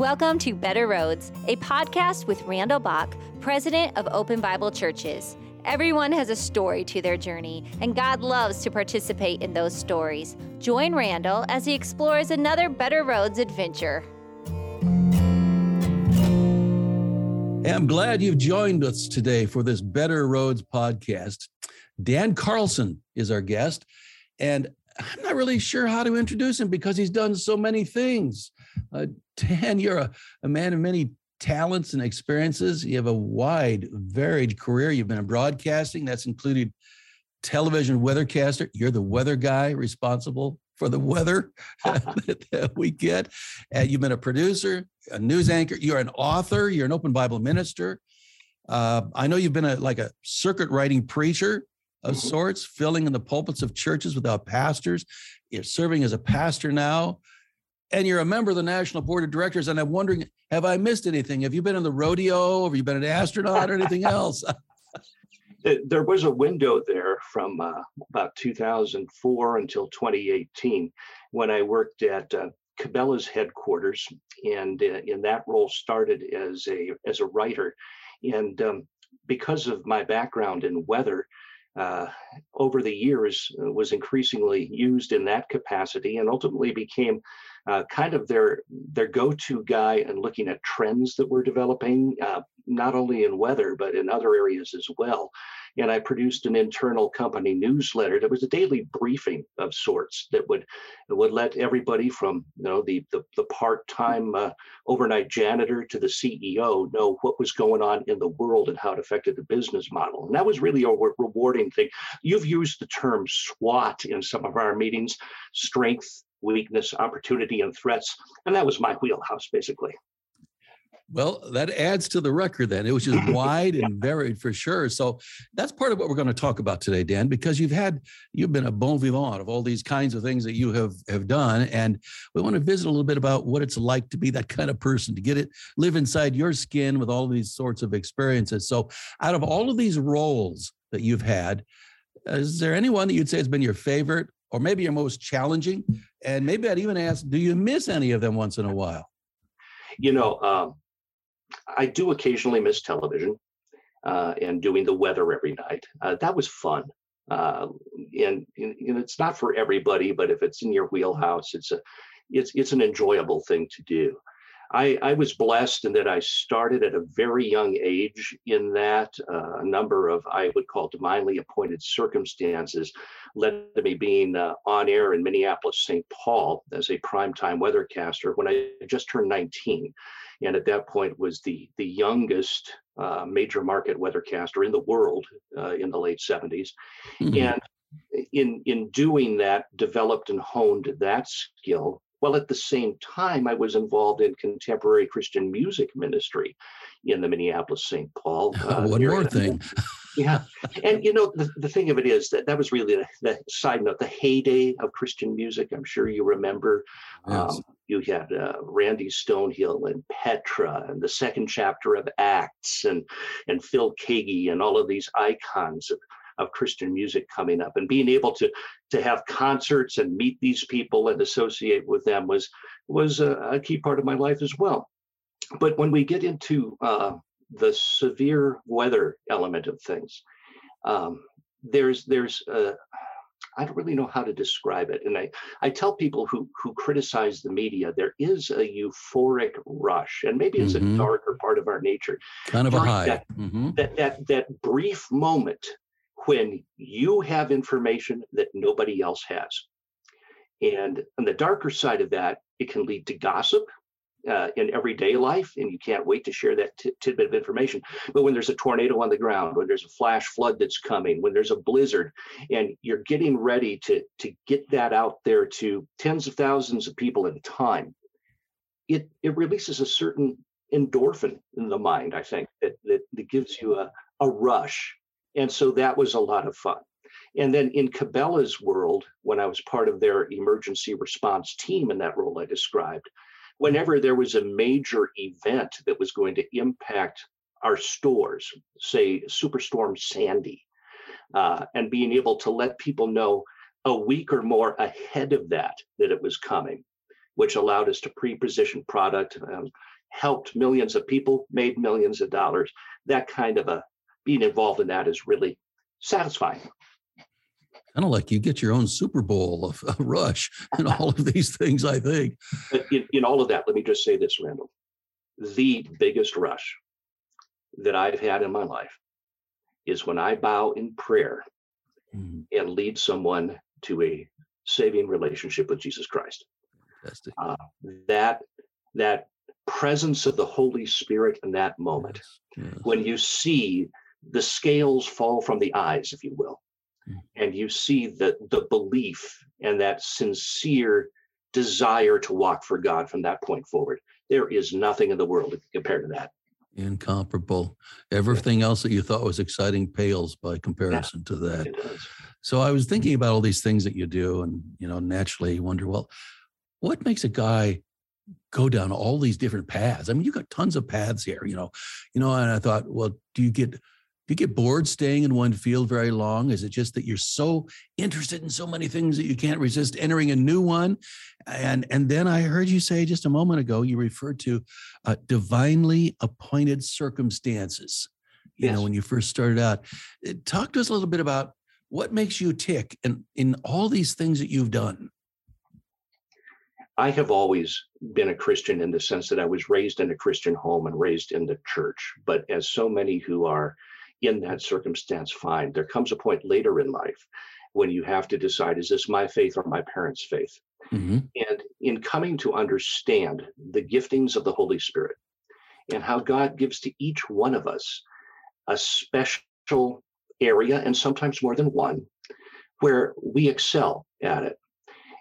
Welcome to Better Roads, a podcast with Randall Bach, president of Open Bible Churches. Everyone has a story to their journey, and God loves to participate in those stories. Join Randall as he explores another Better Roads adventure. I'm glad you've joined us today for this Better Roads podcast. Dan Carlson is our guest, and I'm not really sure how to introduce him because he's done so many things. Uh, Dan, you're a, a man of many talents and experiences. You have a wide, varied career. You've been in broadcasting, that's included television weathercaster. You're the weather guy responsible for the weather that we get. Uh, you've been a producer, a news anchor. You're an author. You're an open Bible minister. Uh, I know you've been a like a circuit riding preacher of mm-hmm. sorts, filling in the pulpits of churches without pastors. You're serving as a pastor now and you're a member of the national board of directors and i'm wondering have i missed anything? Have you been in the rodeo? Have you been an astronaut or anything else? There was a window there from uh, about 2004 until 2018 when i worked at uh, cabela's headquarters and uh, in that role started as a as a writer. And um, because of my background in weather uh, over the years uh, was increasingly used in that capacity and ultimately became uh, kind of their their go-to guy and looking at trends that we're developing, uh, not only in weather but in other areas as well. And I produced an internal company newsletter that was a daily briefing of sorts that would would let everybody from you know the the, the part-time uh, overnight janitor to the CEO know what was going on in the world and how it affected the business model. And that was really a re- rewarding thing. You've used the term SWOT in some of our meetings: strength, weakness, opportunity, and threats. And that was my wheelhouse, basically. Well, that adds to the record then. It was just wide and varied for sure. So that's part of what we're going to talk about today, Dan, because you've had you've been a bon vivant of all these kinds of things that you have have done. And we want to visit a little bit about what it's like to be that kind of person, to get it, live inside your skin with all these sorts of experiences. So out of all of these roles that you've had, is there anyone that you'd say has been your favorite or maybe your most challenging? And maybe I'd even ask, do you miss any of them once in a while? You know, um, I do occasionally miss television uh, and doing the weather every night. Uh, that was fun. Uh, and, and it's not for everybody, but if it's in your wheelhouse, it's a it's it's an enjoyable thing to do. I, I was blessed in that I started at a very young age in that uh, a number of I would call divinely appointed circumstances led to me being uh, on air in Minneapolis, St. Paul as a primetime weathercaster when I just turned 19. And at that point was the, the youngest uh, major market weathercaster in the world uh, in the late 70s. Mm-hmm. And in, in doing that, developed and honed that skill while at the same time, I was involved in contemporary Christian music ministry in the Minneapolis St. Paul. Uh, One more thing. yeah. And, you know, the, the thing of it is that that was really the, the, side note, the heyday of Christian music. I'm sure you remember. Yes. Um, you had uh, Randy Stonehill and Petra and the second chapter of Acts and, and Phil Keaggy and all of these icons of of Christian music coming up and being able to to have concerts and meet these people and associate with them was was a, a key part of my life as well. But when we get into uh, the severe weather element of things, um, there's there's uh, I don't really know how to describe it. And I, I tell people who who criticize the media, there is a euphoric rush, and maybe it's mm-hmm. a darker part of our nature. Kind of a high. That, mm-hmm. that, that that brief moment when you have information that nobody else has. And on the darker side of that, it can lead to gossip uh, in everyday life, and you can't wait to share that t- tidbit of information. But when there's a tornado on the ground, when there's a flash flood that's coming, when there's a blizzard, and you're getting ready to to get that out there to tens of thousands of people at a time, it it releases a certain endorphin in the mind. I think that that, that gives you a a rush and so that was a lot of fun. And then in Cabela's world, when I was part of their emergency response team in that role I described, whenever there was a major event that was going to impact our stores, say Superstorm Sandy, uh, and being able to let people know a week or more ahead of that that it was coming which allowed us to pre-position product, um, helped millions of people, made millions of dollars. That kind of a being involved in that is really satisfying. Kind of like you get your own Super Bowl of, of Rush and all of these things, I think. But in, in all of that, let me just say this, Randall. The biggest rush that I've had in my life is when I bow in prayer mm. and lead someone to a saving relationship with Jesus Christ. Uh, that that presence of the Holy Spirit in that moment, yes, yes. when you see the scales fall from the eyes, if you will, mm. and you see the the belief and that sincere desire to walk for God from that point forward. There is nothing in the world compared to that. Incomparable. Everything else that you thought was exciting pales by comparison yeah, to that. So I was thinking about all these things that you do, and you know, naturally you wonder, well, what makes a guy go down all these different paths? I mean, you've got tons of paths here, you know, you know, and I thought, well, do you get do you get bored staying in one field very long? Is it just that you're so interested in so many things that you can't resist entering a new one? And and then I heard you say just a moment ago, you referred to uh, divinely appointed circumstances. You yes. know, when you first started out, uh, talk to us a little bit about what makes you tick and in all these things that you've done. I have always been a Christian in the sense that I was raised in a Christian home and raised in the church. But as so many who are in that circumstance fine. There comes a point later in life when you have to decide is this my faith or my parents' faith? Mm-hmm. And in coming to understand the giftings of the Holy Spirit and how God gives to each one of us a special area, and sometimes more than one, where we excel at it.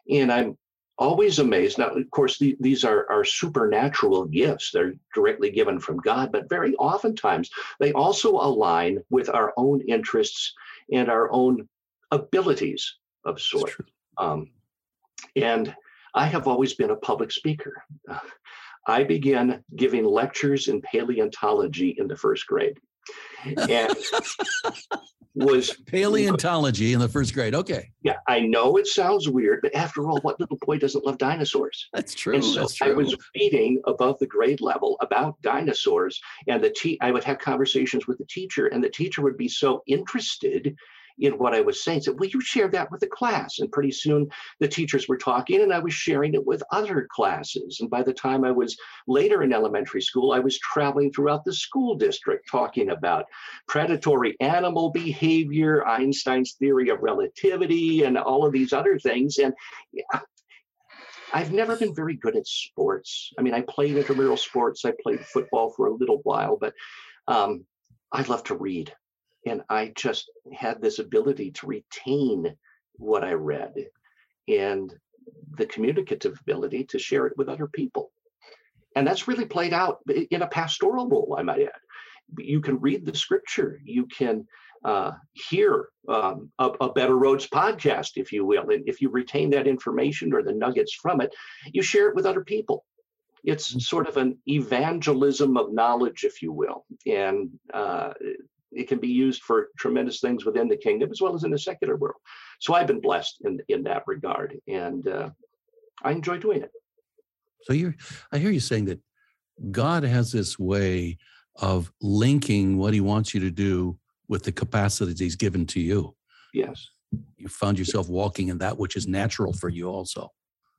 And I'm always amazed. Now, of course, the, these are, are supernatural gifts. They're directly given from God, but very oftentimes they also align with our own interests and our own abilities of sort. Um, and I have always been a public speaker. I began giving lectures in paleontology in the first grade. And was paleontology in the first grade. Okay. Yeah, I know it sounds weird, but after all, what little boy doesn't love dinosaurs? That's true. And so true. I was reading above the grade level about dinosaurs, and the te- I would have conversations with the teacher, and the teacher would be so interested in what I was saying. Said, "Will you share that with the class?" And pretty soon the teachers were talking, and I was sharing it with other classes. And by the time I was later in elementary school, I was traveling throughout the school district talking about predatory animal behavior, Einstein's theory of relativity, and all of these other things. And yeah, I've never been very good at sports. I mean, I played intramural sports. I played football for a little while, but um, I love to read and I just had this ability to retain what I read and the communicative ability to share it with other people. And that's really played out in a pastoral role, I might add. You can read the scripture, you can uh, hear um, a, a, Better Roads podcast, if you will. And if you retain that information or the nuggets from it, you share it with other people. It's mm. sort of an evangelism of knowledge, if you will. And uh, it can be used for tremendous things within the kingdom as well as in the secular world. So I've been blessed in in that regard, and uh, I enjoy doing it. So you're, I hear you saying that God has this way of linking what He wants you to do with the capacities He's given to you. Yes. You found yourself walking in that which is natural for you, also.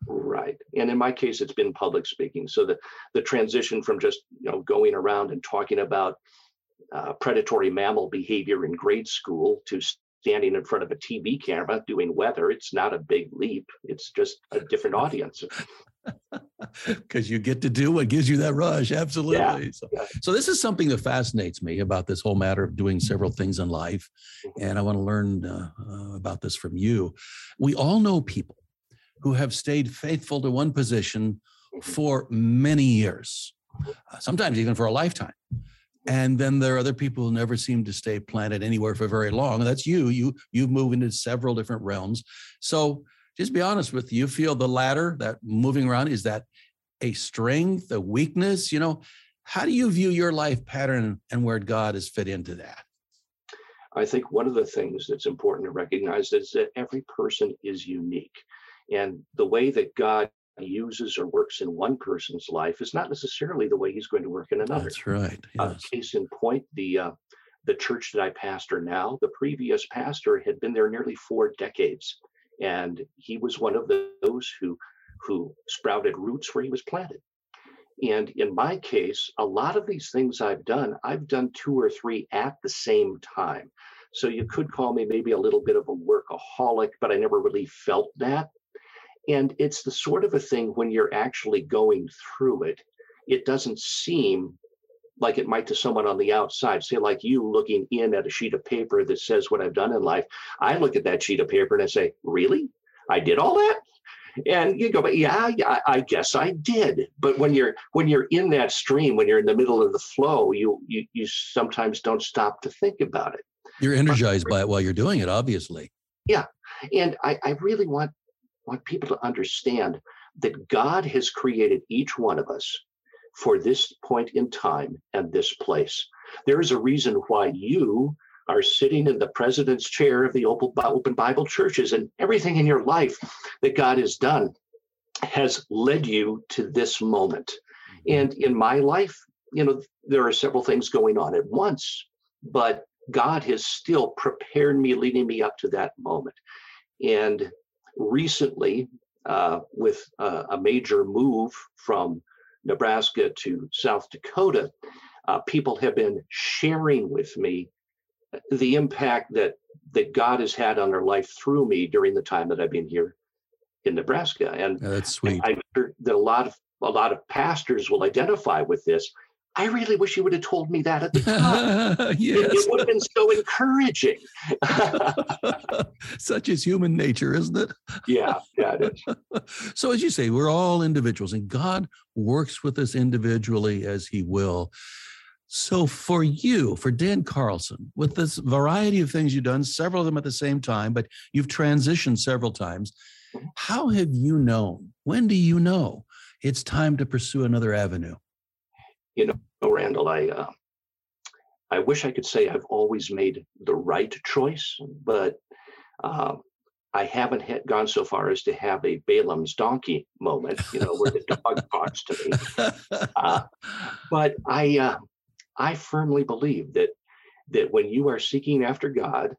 Right. And in my case, it's been public speaking. So the the transition from just you know going around and talking about uh, predatory mammal behavior in grade school to standing in front of a TV camera doing weather, it's not a big leap. It's just a different audience. Because you get to do what gives you that rush. Absolutely. Yeah. So, yeah. so, this is something that fascinates me about this whole matter of doing several things in life. Mm-hmm. And I want to learn uh, uh, about this from you. We all know people who have stayed faithful to one position mm-hmm. for many years, uh, sometimes even for a lifetime and then there are other people who never seem to stay planted anywhere for very long. That's you. You you move into several different realms. So just be honest with you, you feel the latter that moving around. Is that a strength a weakness? You know how do you view your life pattern and where god has fit into that? I think one of the things that's important to recognize is that every person is unique. And the way that god uses or works in one person's life is not necessarily the way he's going to work in another. That's right. Uh, Yes. case in point, the uh, the church that I pastor now, the previous pastor had been there nearly four decades, and he was one of those who who sprouted roots where he was planted. And in my case, a lot of these things I've done, I've done two or three at the same time. So you could call me maybe a little bit of a workaholic, but I never really felt that. And it's the sort of a thing when you're actually going through it, it doesn't seem like it might to someone on the outside, say, like you looking in at a sheet of paper that says what I've done in life. I look at that sheet of paper and I say, Really? I did all that? And you go, but yeah, yeah, I guess I did. But when you're when you're in that stream, when you're in the middle of the flow, you you you sometimes don't stop to think about it. You're energized by it while you're doing it, obviously. Yeah, and I, I really want want people to understand that God has created each one of us for this point in time and this place. There is a reason why you are sitting in the president's chair of the Open Open Bible churches, and everything in your life that God has done has led you to this moment. Mm-hmm. And in my life, you know, there are several things going on at once, but God has still prepared me, leading me up to that moment. And recently, uh, with uh, a major move from Nebraska to South Dakota, uh, people have been sharing with me the impact that that God has had on their life through me during the time that I've been here in Nebraska. And Yeah, that's sweet. I'm sure that a lot of a lot of pastors will identify with this. I really wish you would have told me that at the time. It, yes. it would have been so encouraging. Such is human nature, isn't it? yeah, yeah, it is. So, as you say, we're all individuals, and God works with us individually as He will. So, for you, for Dan Carlson, with this variety of things you've done, several of them at the same time, but you've transitioned several times, Mhm. how have you known? When do you know it's time to pursue another avenue? Oh, Randall, I uh, I wish I could say I've always made the right choice, but um, I haven't had, gone so far as to have a Balaam's donkey moment, you know, where the dog talks to me. Uh, But I uh, I firmly believe that that when you are seeking after God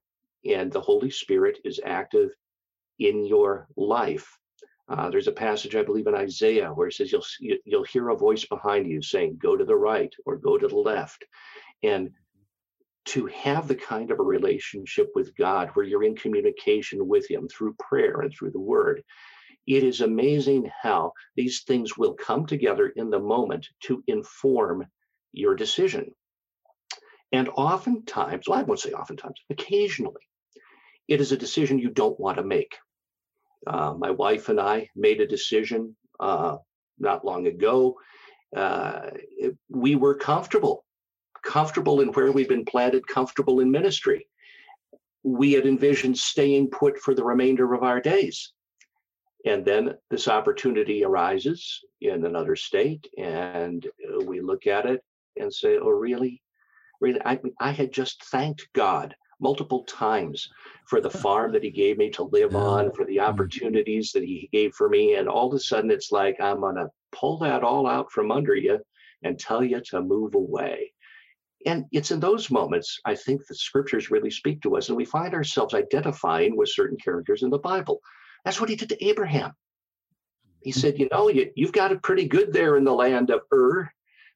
and the Holy Spirit is active in your life, uh, there's a passage I believe in Isaiah where it says you'll you- you'll hear a voice behind you saying, "Go to the right" or "Go to the left," and to have the kind of a relationship with God where you're in communication with Him through prayer and through the Word, it is amazing how these things will come together in the moment to inform your decision. And oftentimes, well, I won't say oftentimes, occasionally, it is a decision you don't want to make. Uh, my wife and I made a decision uh, not long ago. Uh, it- we were comfortable, comfortable in where we've been planted, comfortable in ministry. We had envisioned staying put for the remainder of our days. And then this opportunity arises in another state, and uh, we look at it and say, "Oh, really? Really? I, I had just thanked God multiple times for the farm that He gave me to live on, for the mm-hmm. opportunities that He gave for me, and all of a sudden, it's like I'm gonna pull that all out from under you and tell you to move away." And it's in those moments I think the scriptures really speak to us, and we find ourselves identifying with certain characters in the Bible. That's what he did to Abraham. He mm-hmm. said, You know, you, you've got it pretty good there in the land of Ur.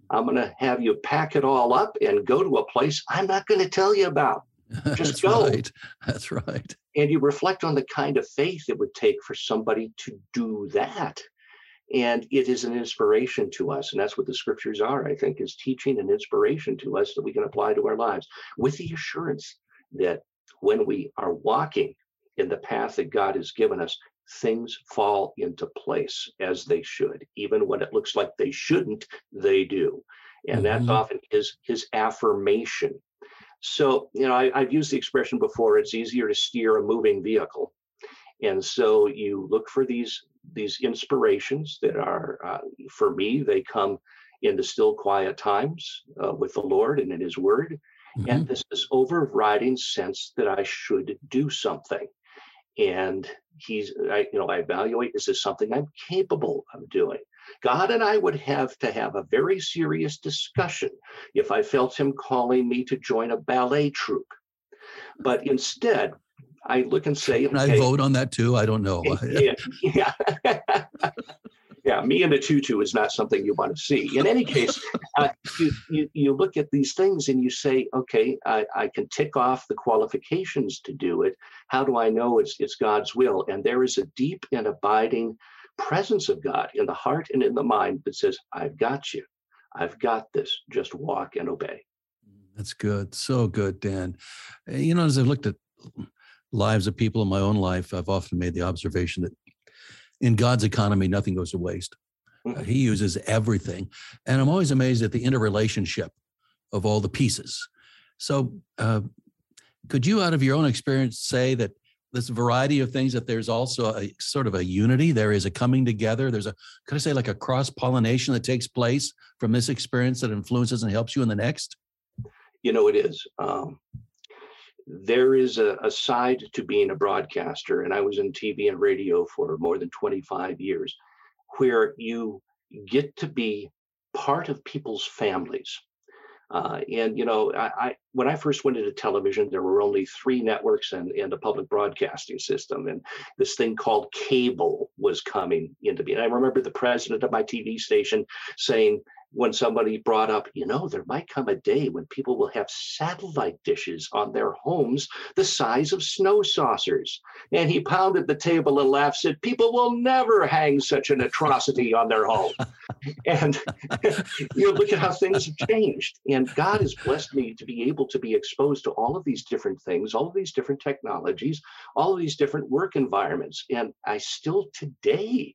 I'm going to have you pack it all up and go to a place I'm not going to tell you about. Just That's go. right. That's right. And you reflect on the kind of faith it would take for somebody to do that. And it is an inspiration to us. And that's what the scriptures are, I think, is teaching and inspiration to us that we can apply to our lives with the assurance that when we are walking in the path that God has given us, things fall into place as they should. Even when it looks like they shouldn't, they do. And that's Mhm. often his his affirmation. So, you know, I, I've used the expression before, it's easier to steer a moving vehicle. And so you look for these these inspirations that are, uh, for me, they come in the still quiet times uh, with the Lord and in His Word Mhm. and this this overriding sense that I should do something. and he's I, you know i evaluate is this something i'm capable of doing god and i would have to have a very serious discussion if i felt him calling me to join a ballet troupe but instead i look and say Can I vote on that too? I don't know. yeah, yeah. yeah, me in a tutu is not something you want to see. In any case, uh, you, you, you look at these things and you say, okay, I, I can tick off the qualifications to do it. How do I know it's it's God's will? And there is a deep and abiding presence of God in the heart and in the mind that says, I've got you. I've got this. Just walk and obey. That's good. So good, Dan. Eh, you know, as I've looked at lives of people in my own life, I've often made the observation that in God's economy, nothing goes to waste. Uh, Mhm. he uses everything. And I'm always amazed at the interrelationship of all the pieces. So, uh, could you, out of your own experience, say that this variety of things, that there's also a sort of a unity, there is a coming together, there's a, could I say, like a cross pollination that takes place from this experience that influences and helps you in the next? You know, it is. Um, there is a, a side to being a broadcaster, and I was in TV and radio for more than 25 years, where you get to be part of people's families. Uh, and you know, I, I when I first went into television, there were only three networks and, and a public broadcasting system, and this thing called cable was coming into being. I remember the president of my TV station saying, when somebody brought up, you know, there might come a day when people will have satellite dishes on their homes the size of snow saucers. And he pounded the table and laughed, said, People will never hang such an atrocity on their home. and you know, look at how things have changed. And God has blessed me to be able to be exposed to all of these different things, all of these different technologies, all of these different work environments. And I still today,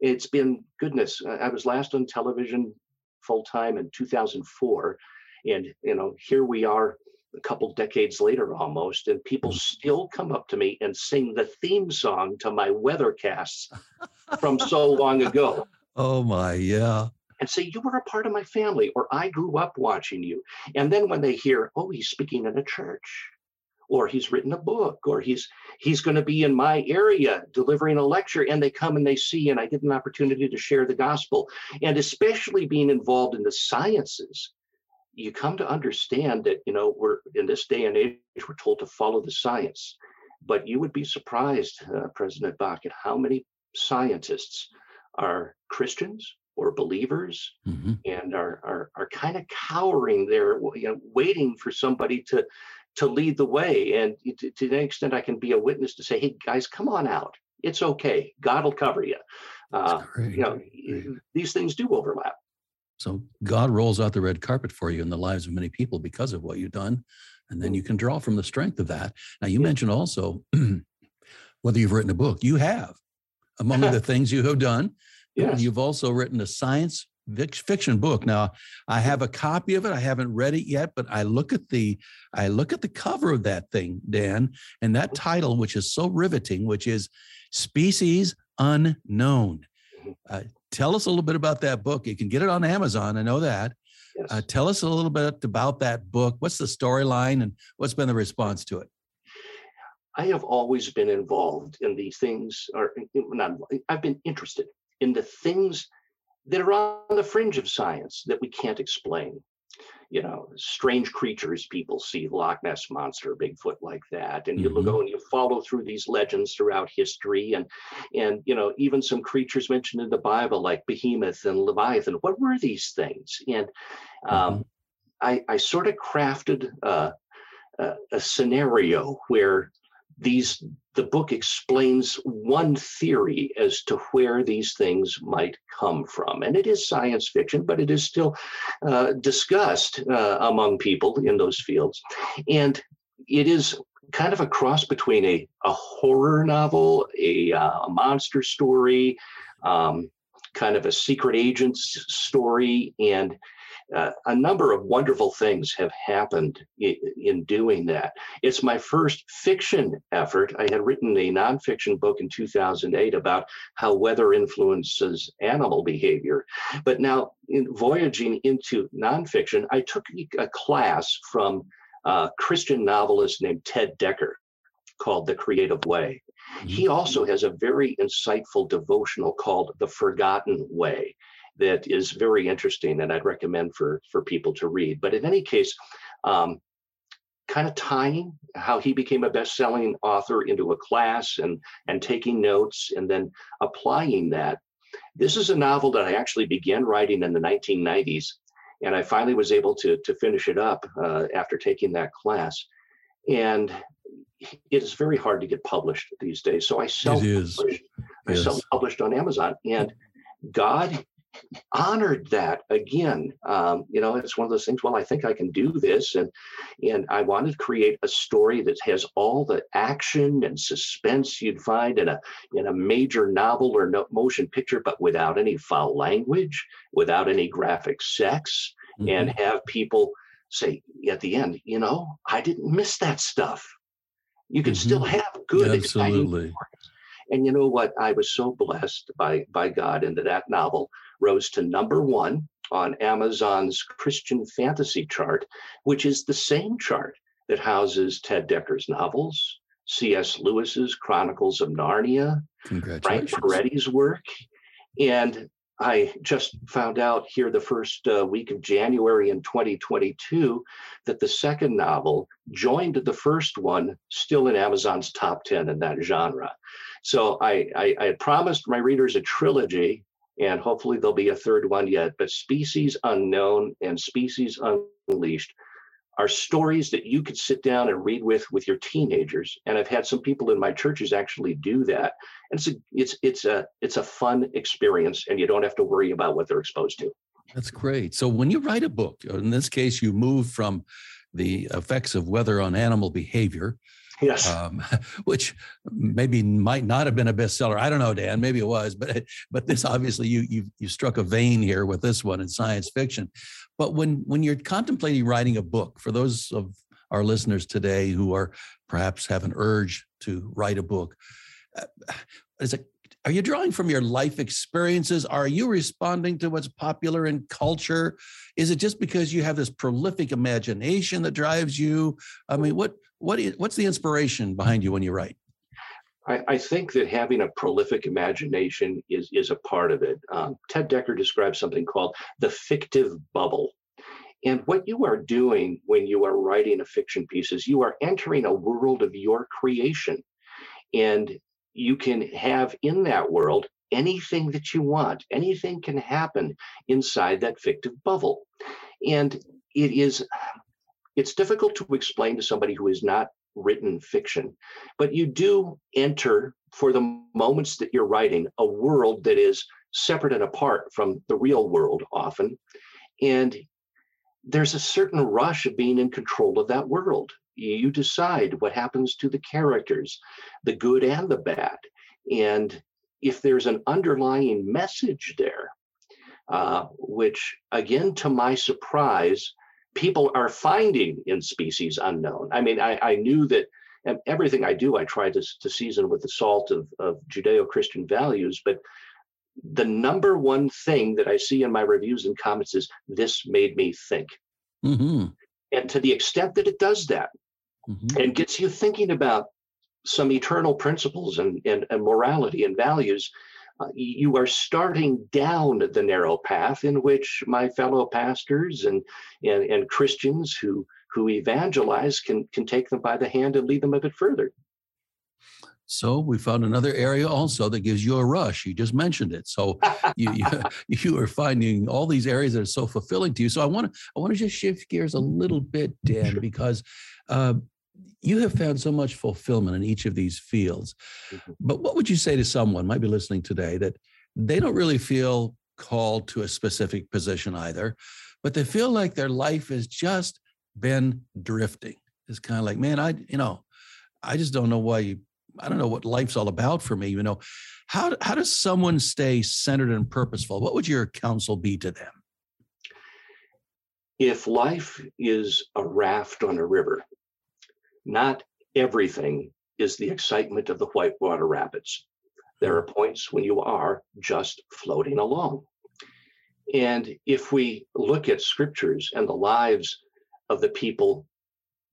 it's been goodness. I was last on television full time in 2004 and you know here we are a couple decades later almost and people mm. still come up to me and sing the theme song to my weathercasts from so long ago. Oh my, yeah. and say you were a part of my family or i grew up watching you. And then when they hear oh he's speaking in a church or he's written a book or he's he's going to be in my area delivering a lecture and they come and they see and i get an opportunity to share the gospel and especially being involved in the sciences you come to understand that you know we're in this day and age we're told to follow the science but you would be surprised uh, president bach at how many scientists are christians or believers Mhm. and are are, are kind of cowering there you know waiting for somebody to to lead the way and to, to the extent i can be a witness to say hey guys come on out it's okay god will cover you uh, you know great. these things do overlap So God rolls out the red carpet for you in the lives of many people because of what you've done. And then you can draw from the strength of that. Now, you Yeah. mentioned also whether you've written a book. You have. Among the things you have done, yes you've also written a science fiction book. Now, I have a copy of it. I haven't read it yet, but I look at the I look at the cover of that thing, Dan, and that title, which is so riveting, which is Species Unknown. Mhm. Uh, tell us a little bit about that book. You can get it on Amazon. I know that. yes. Uh, tell us a little bit about that book. What's the storyline and what's been the response to it? I have always been involved in these things, or not, I've been interested in the things that are on the fringe of science that we can't explain. You know, strange creatures people see, Loch Ness monster, Bigfoot, like that, and you Mhm. go and you follow through these legends throughout history, and and you know even some creatures mentioned in the Bible like Behemoth and Leviathan. What were these things? And um, I, I sort of crafted uh, a, a scenario where these the book explains one theory as to where these things might come from. And it is science fiction but it is still uh, discussed uh, among people in those fields. And it is kind of a cross between a, a horror novel a, uh, monster story um, kind of a secret agent's story and uh, a number of wonderful things have happened in, in doing that. It's my first fiction effort. I had written a nonfiction book in 2008 about how weather influences animal behavior. But now, in voyaging into nonfiction, I took a class from a Christian novelist named Ted Dekker called The Creative Way. Mm-hmm. He also has a very insightful devotional called The Forgotten Way that is very interesting and I'd recommend for, for people to read. But in any case, um, kind of tying how he became a best-selling author into a class and and taking notes and then applying that this is a novel that i actually began writing in the 1990s and i finally was able to to finish it up uh, after taking that class and it is very hard to get published these days so i self-published i self-published on amazon and god honored that again. Um, you know, it's one of those things. Well, I think I can do this, and and I wanted to create a story that has all the action and suspense you'd find in a in a major novel or no, motion picture, but without any foul language, without any graphic sex, mm-hmm. and have people say at the end, you know, I didn't miss that stuff. You can mm-hmm. still have good, absolutely. And you know what? I was so blessed by by God into that novel rose to number one on Amazon's Christian fantasy chart, which is the same chart that houses Ted Dekker's novels, C.S. Lewis's Chronicles of Narnia, Frank Peretti's work. And I just found out here the first uh, week of January in 2022 that the second novel joined the first one, still in Amazon's top 10 in that genre. So I, I, I promised my readers a trilogy and hopefully there'll be a third one yet. But Species Unknown and Species Unleashed are stories that you could sit down and read with with your teenagers. And I've had some people in my churches actually do that. And it's a, it's it's a it's a fun experience, and you don't have to worry about what they're exposed to. That's great. So when you write a book, in this case, you move from the effects of weather on animal behavior Yes. Um, which maybe might not have been a bestseller. I don't know, Dan. Maybe it was, but but this obviously you you you struck a vein here with this one in science fiction. But when when you're contemplating writing a book, for those of our listeners today who are perhaps have an urge to write a book, uh, is it are you drawing from your life experiences? Are you responding to what's popular in culture? Is it just because you have this prolific imagination that drives you? I mean, what what is, what's the inspiration behind you when you write? I, I think that having a prolific imagination is is a part of it. Um, Ted Dekker describes something called the fictive bubble. And what you are doing when you are writing a fiction piece is you are entering a world of your creation. And you can have in that world anything that you want. Anything can happen inside that fictive bubble. And it is it's difficult to explain to somebody who has not written fiction, but you do enter for the moments that you're writing a world that is separate and apart from the real world often. And there's a certain rush of being in control of that world you decide what happens to the characters, the good and the bad. And if there's an underlying message there, uh, which again, to my surprise, people are finding in Species Unknown. I mean, I, I knew that everything I do, I try to, to season with the salt of, of Judeo Christian values, but the number one thing that I see in my reviews and comments is this made me think. Mm-hmm. And to the extent that it does that, mm-hmm. and gets you thinking about some eternal principles and, and, and morality and values, uh, you are starting down the narrow path in which my fellow pastors and, and, and Christians who, who evangelize can, can take them by the hand and lead them a bit further. So we found another area also that gives you a rush. You just mentioned it. So you, you, you are finding all these areas that are so fulfilling to you. So I want to I want to just shift gears a little bit, Dan, because uh, you have found so much fulfillment in each of these fields. Mm-hmm. But what would you say to someone might be listening today that they don't really feel called to a specific position either, but they feel like their life has just been drifting. It's kind of like, man, I you know, I just don't know why you I don't know what life's all about for me. You know, how how does someone stay centered and purposeful? What would your counsel be to them? If life is a raft on a river, not everything is the excitement of the whitewater rapids. There are points when you are just floating along. And if we look at scriptures and the lives of the people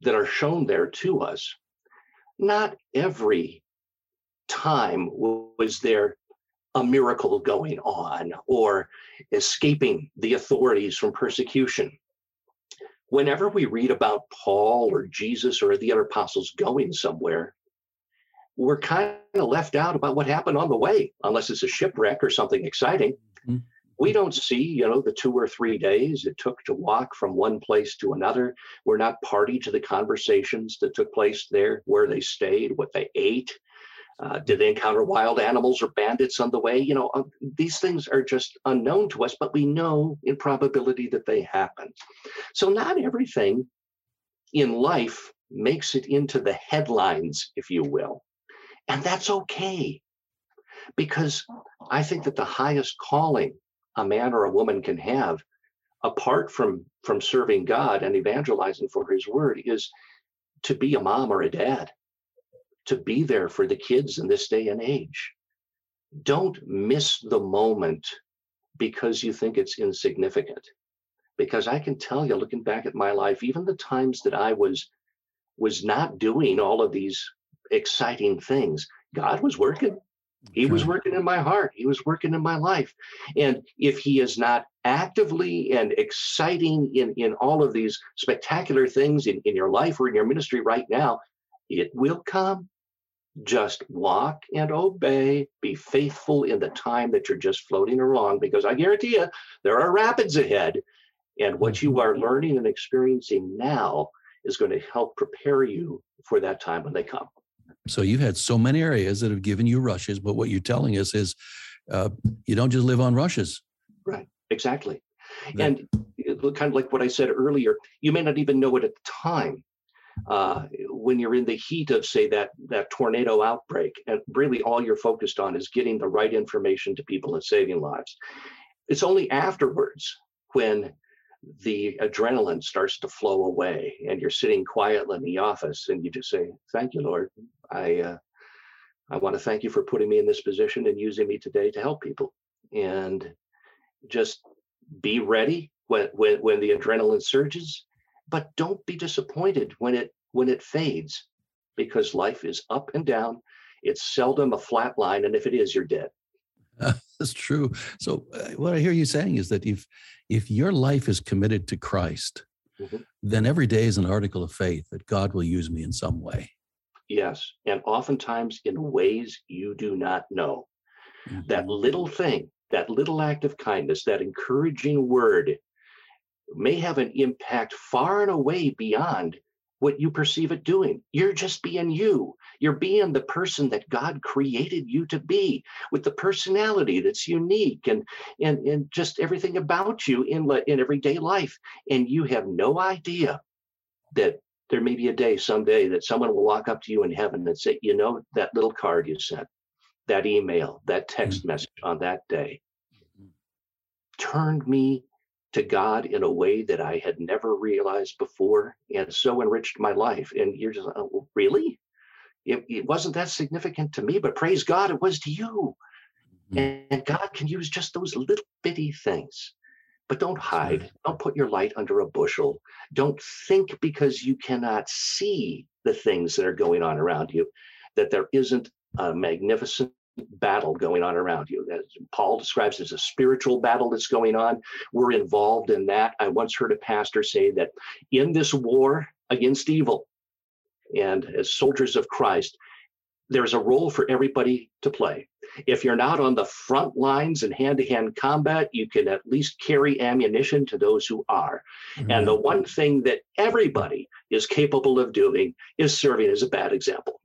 that are shown there to us, not every time was there a miracle going on or escaping the authorities from persecution. Whenever we read about Paul or Jesus or the other apostles going somewhere, we're kind of left out about what happened on the way, unless it's a shipwreck or something exciting. Mm-hmm. We don't see, you know, the two or three days it took to walk from one place to another. We're not party to the conversations that took place there, where they stayed, what they ate, uh, did they encounter wild animals or bandits on the way? You know, uh, these things are just unknown to us, but we know in probability that they happen. So, not everything in life makes it into the headlines, if you will. And that's okay. Because I think that the highest calling a man or a woman can have, apart from, from serving God and evangelizing for his word, is to be a mom or a dad to be there for the kids in this day and age. Don't miss the moment because you think it's insignificant. Because I can tell you, looking back at my life, even the times that I was was not doing all of these exciting things, God was working. He was working in my heart. He was working in my life. And if he is not actively and exciting in, in all of these spectacular things in, in your life or in your ministry right now, it will come. Just walk and obey. Be faithful in the time that you're just floating along, because I guarantee you, there are rapids ahead. And what you are learning and experiencing now is going to help prepare you for that time when they come. So you've had so many areas that have given you rushes, but what you're telling us is uh, you don't just live on rushes. Right, exactly. and uh, kind of like what I said earlier, you may not even know it at the time, uh, when you're in the heat of say that that tornado outbreak and really all you're focused on is getting the right information to people and saving lives. It's only afterwards when the adrenaline starts to flow away and you're sitting quietly in the office and you just say thank you lord. I uh, i want to thank you for putting me in this position and using me today to help people. And just be ready when when, when the adrenaline surges but don't be disappointed when it when it fades because life is up and down. It's seldom a flat line and if it is you're dead. That's true. So uh, what i hear you saying is that if if your life is committed to christ mm-hmm. then every day is an article of faith that god will use me in some way. Yes and oftentimes in ways you do not know. Mm-hmm. that little thing that little act of kindness that encouraging word may have an impact far and away beyond what you perceive it doing. You're just being you. You're being the person that God created you to be with the personality that's unique and and, and just everything about you in, in everyday life. And you have no idea that there may be a day someday that someone will walk up to you in heaven and say, you know, that little card you sent, that email, that text mm-hmm. message on that day mm-hmm. turned me to God in a way that I had never realized before and so enriched my life. And you're just, oh, really? It, it, wasn't that significant to me, but praise God, it was to you. Mm-hmm. And God can use just those little bitty things. But don't hide. Don't put your light under a bushel. Don't think because you cannot see the things that are going on around you that there isn't a magnificent battle going on around you. As Paul describes as a spiritual battle that's going on. We're involved in that. I once heard a pastor say that in this war against evil, and as soldiers of Christ, there's a role for everybody to play. If you're not on the front lines in hand to hand combat, you can at least carry ammunition to those who are. Mm-hmm. And the one thing that everybody is capable of doing is serving as a bad example.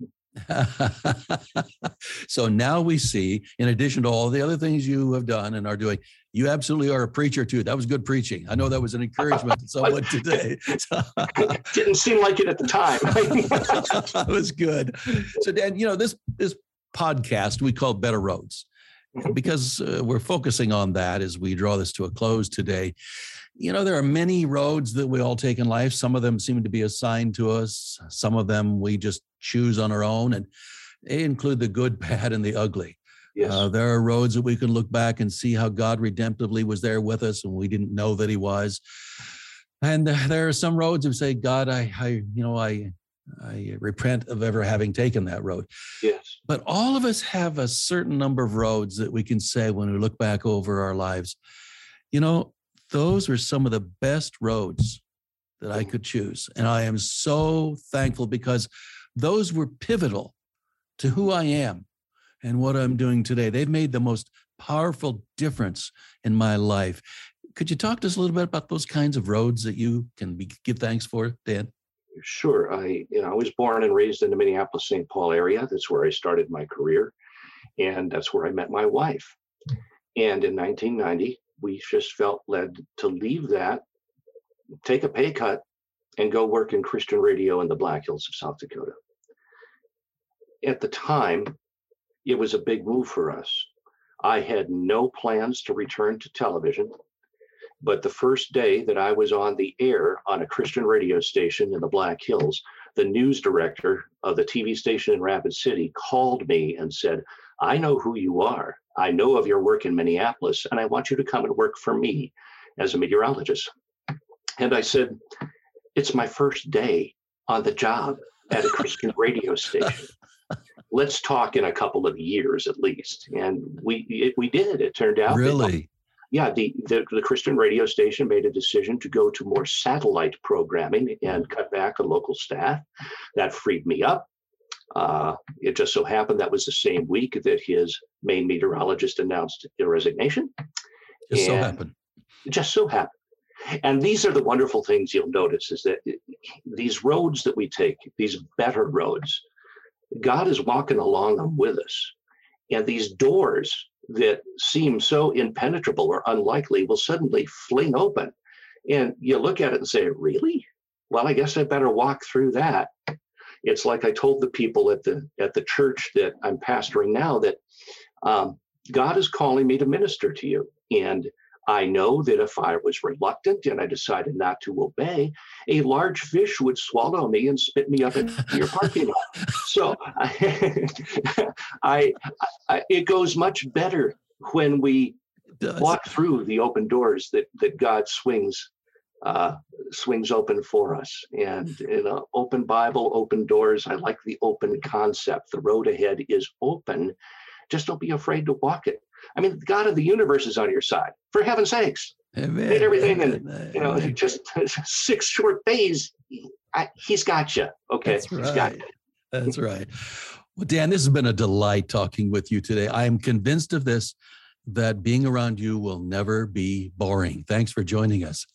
so now we see, in addition to all the other things you have done and are doing, you absolutely are a preacher too. That was good preaching. I know that was an encouragement to someone today. Didn't seem like it at the time. that was good. So Dan, you know this this podcast we call Better Roads mm-hmm. because uh, we're focusing on that as we draw this to a close today you know, there are many roads that we all take in life. Some of them seem to be assigned to us, some of them we just choose on our own, and they include the good, bad, and the ugly. Yes. Uh, there are roads that we can look back and see how God redemptively was there with us, and we didn't know that He was. And there are some roads that say, God, I, I, you know, I, I repent of ever having taken that road. Yes. But all of us have a certain number of roads that we can say when we look back over our lives, you know, those were some of the best roads that I mm. could choose. And I am so thankful because those were pivotal to who I am and what I'm doing today. They've made the most powerful difference in my life. Could you talk to us a little bit about those kinds of roads that you can be, give thanks for, Dan? Sure. I, you know, I was born and raised in the Minneapolis St. Paul area. That's where I started my career. And that's where I met my wife. And in 1990, we just felt led to leave that, take a pay cut, and go work in Christian radio in the Black Hills of South Dakota. At the time, it was a big move for us. I had no plans to return to television. But the first day that I was on the air on a Christian radio station in the Black Hills, the news director of the TV station in Rapid City called me and said, I know who you are. I know of your work in Minneapolis, and I want you to come and work for me as a meteorologist. And I said, It's my first day on the job at a Christian radio station. Let's talk in a couple of years at least. And we it, we did. It turned out really yeah, the, the, the Christian radio station made a decision to go to more satellite programming and cut back on local staff. That freed me up. Uh, it just so happened that was the same week that his main meteorologist announced a resignation. Just so happened. Just so happened. And these are the wonderful things you'll notice is that these roads that we take, these better roads, God is walking along them with us. And these doors that seem so impenetrable or unlikely will suddenly fling open. And you look at it and say, Really? Well, I guess I better walk through that. It's like I told the people at the at the church that I'm pastoring now that um, God is calling me to minister to you. And I know that if I was reluctant and I decided not to obey, a large fish would swallow me and spit me up in your parking lot. So I, I, I, it goes much better when we walk through the open doors that that God swings uh, swings open for us. And in an open Bible, open doors. I like the open concept. The road ahead is open. Just don't be afraid to walk it. I mean, the God of the universe is on your side. For heaven's sakes, Amen. did everything in you know just six short days. I, he's got you. Okay, That's right. That's right. Well, Dan, this has been a delight talking with you today. I am convinced of this that being around you will never be boring. Thanks for joining us.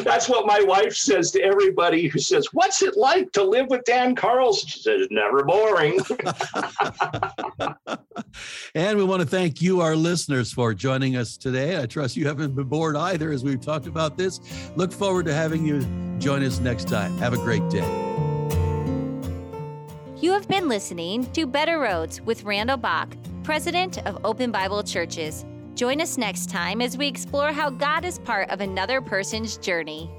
That's what my wife says to everybody who says, What's it like to live with Dan Carlson? She says, Never boring. and we want to thank you, our listeners, for joining us today. I trust you haven't been bored either as we've talked about this. Look forward to having you join us next time. Have a great day. You have been listening to Better Roads with Randall Bach, president of Open Bible Churches. Join us next time as we explore how God is part of another person's journey.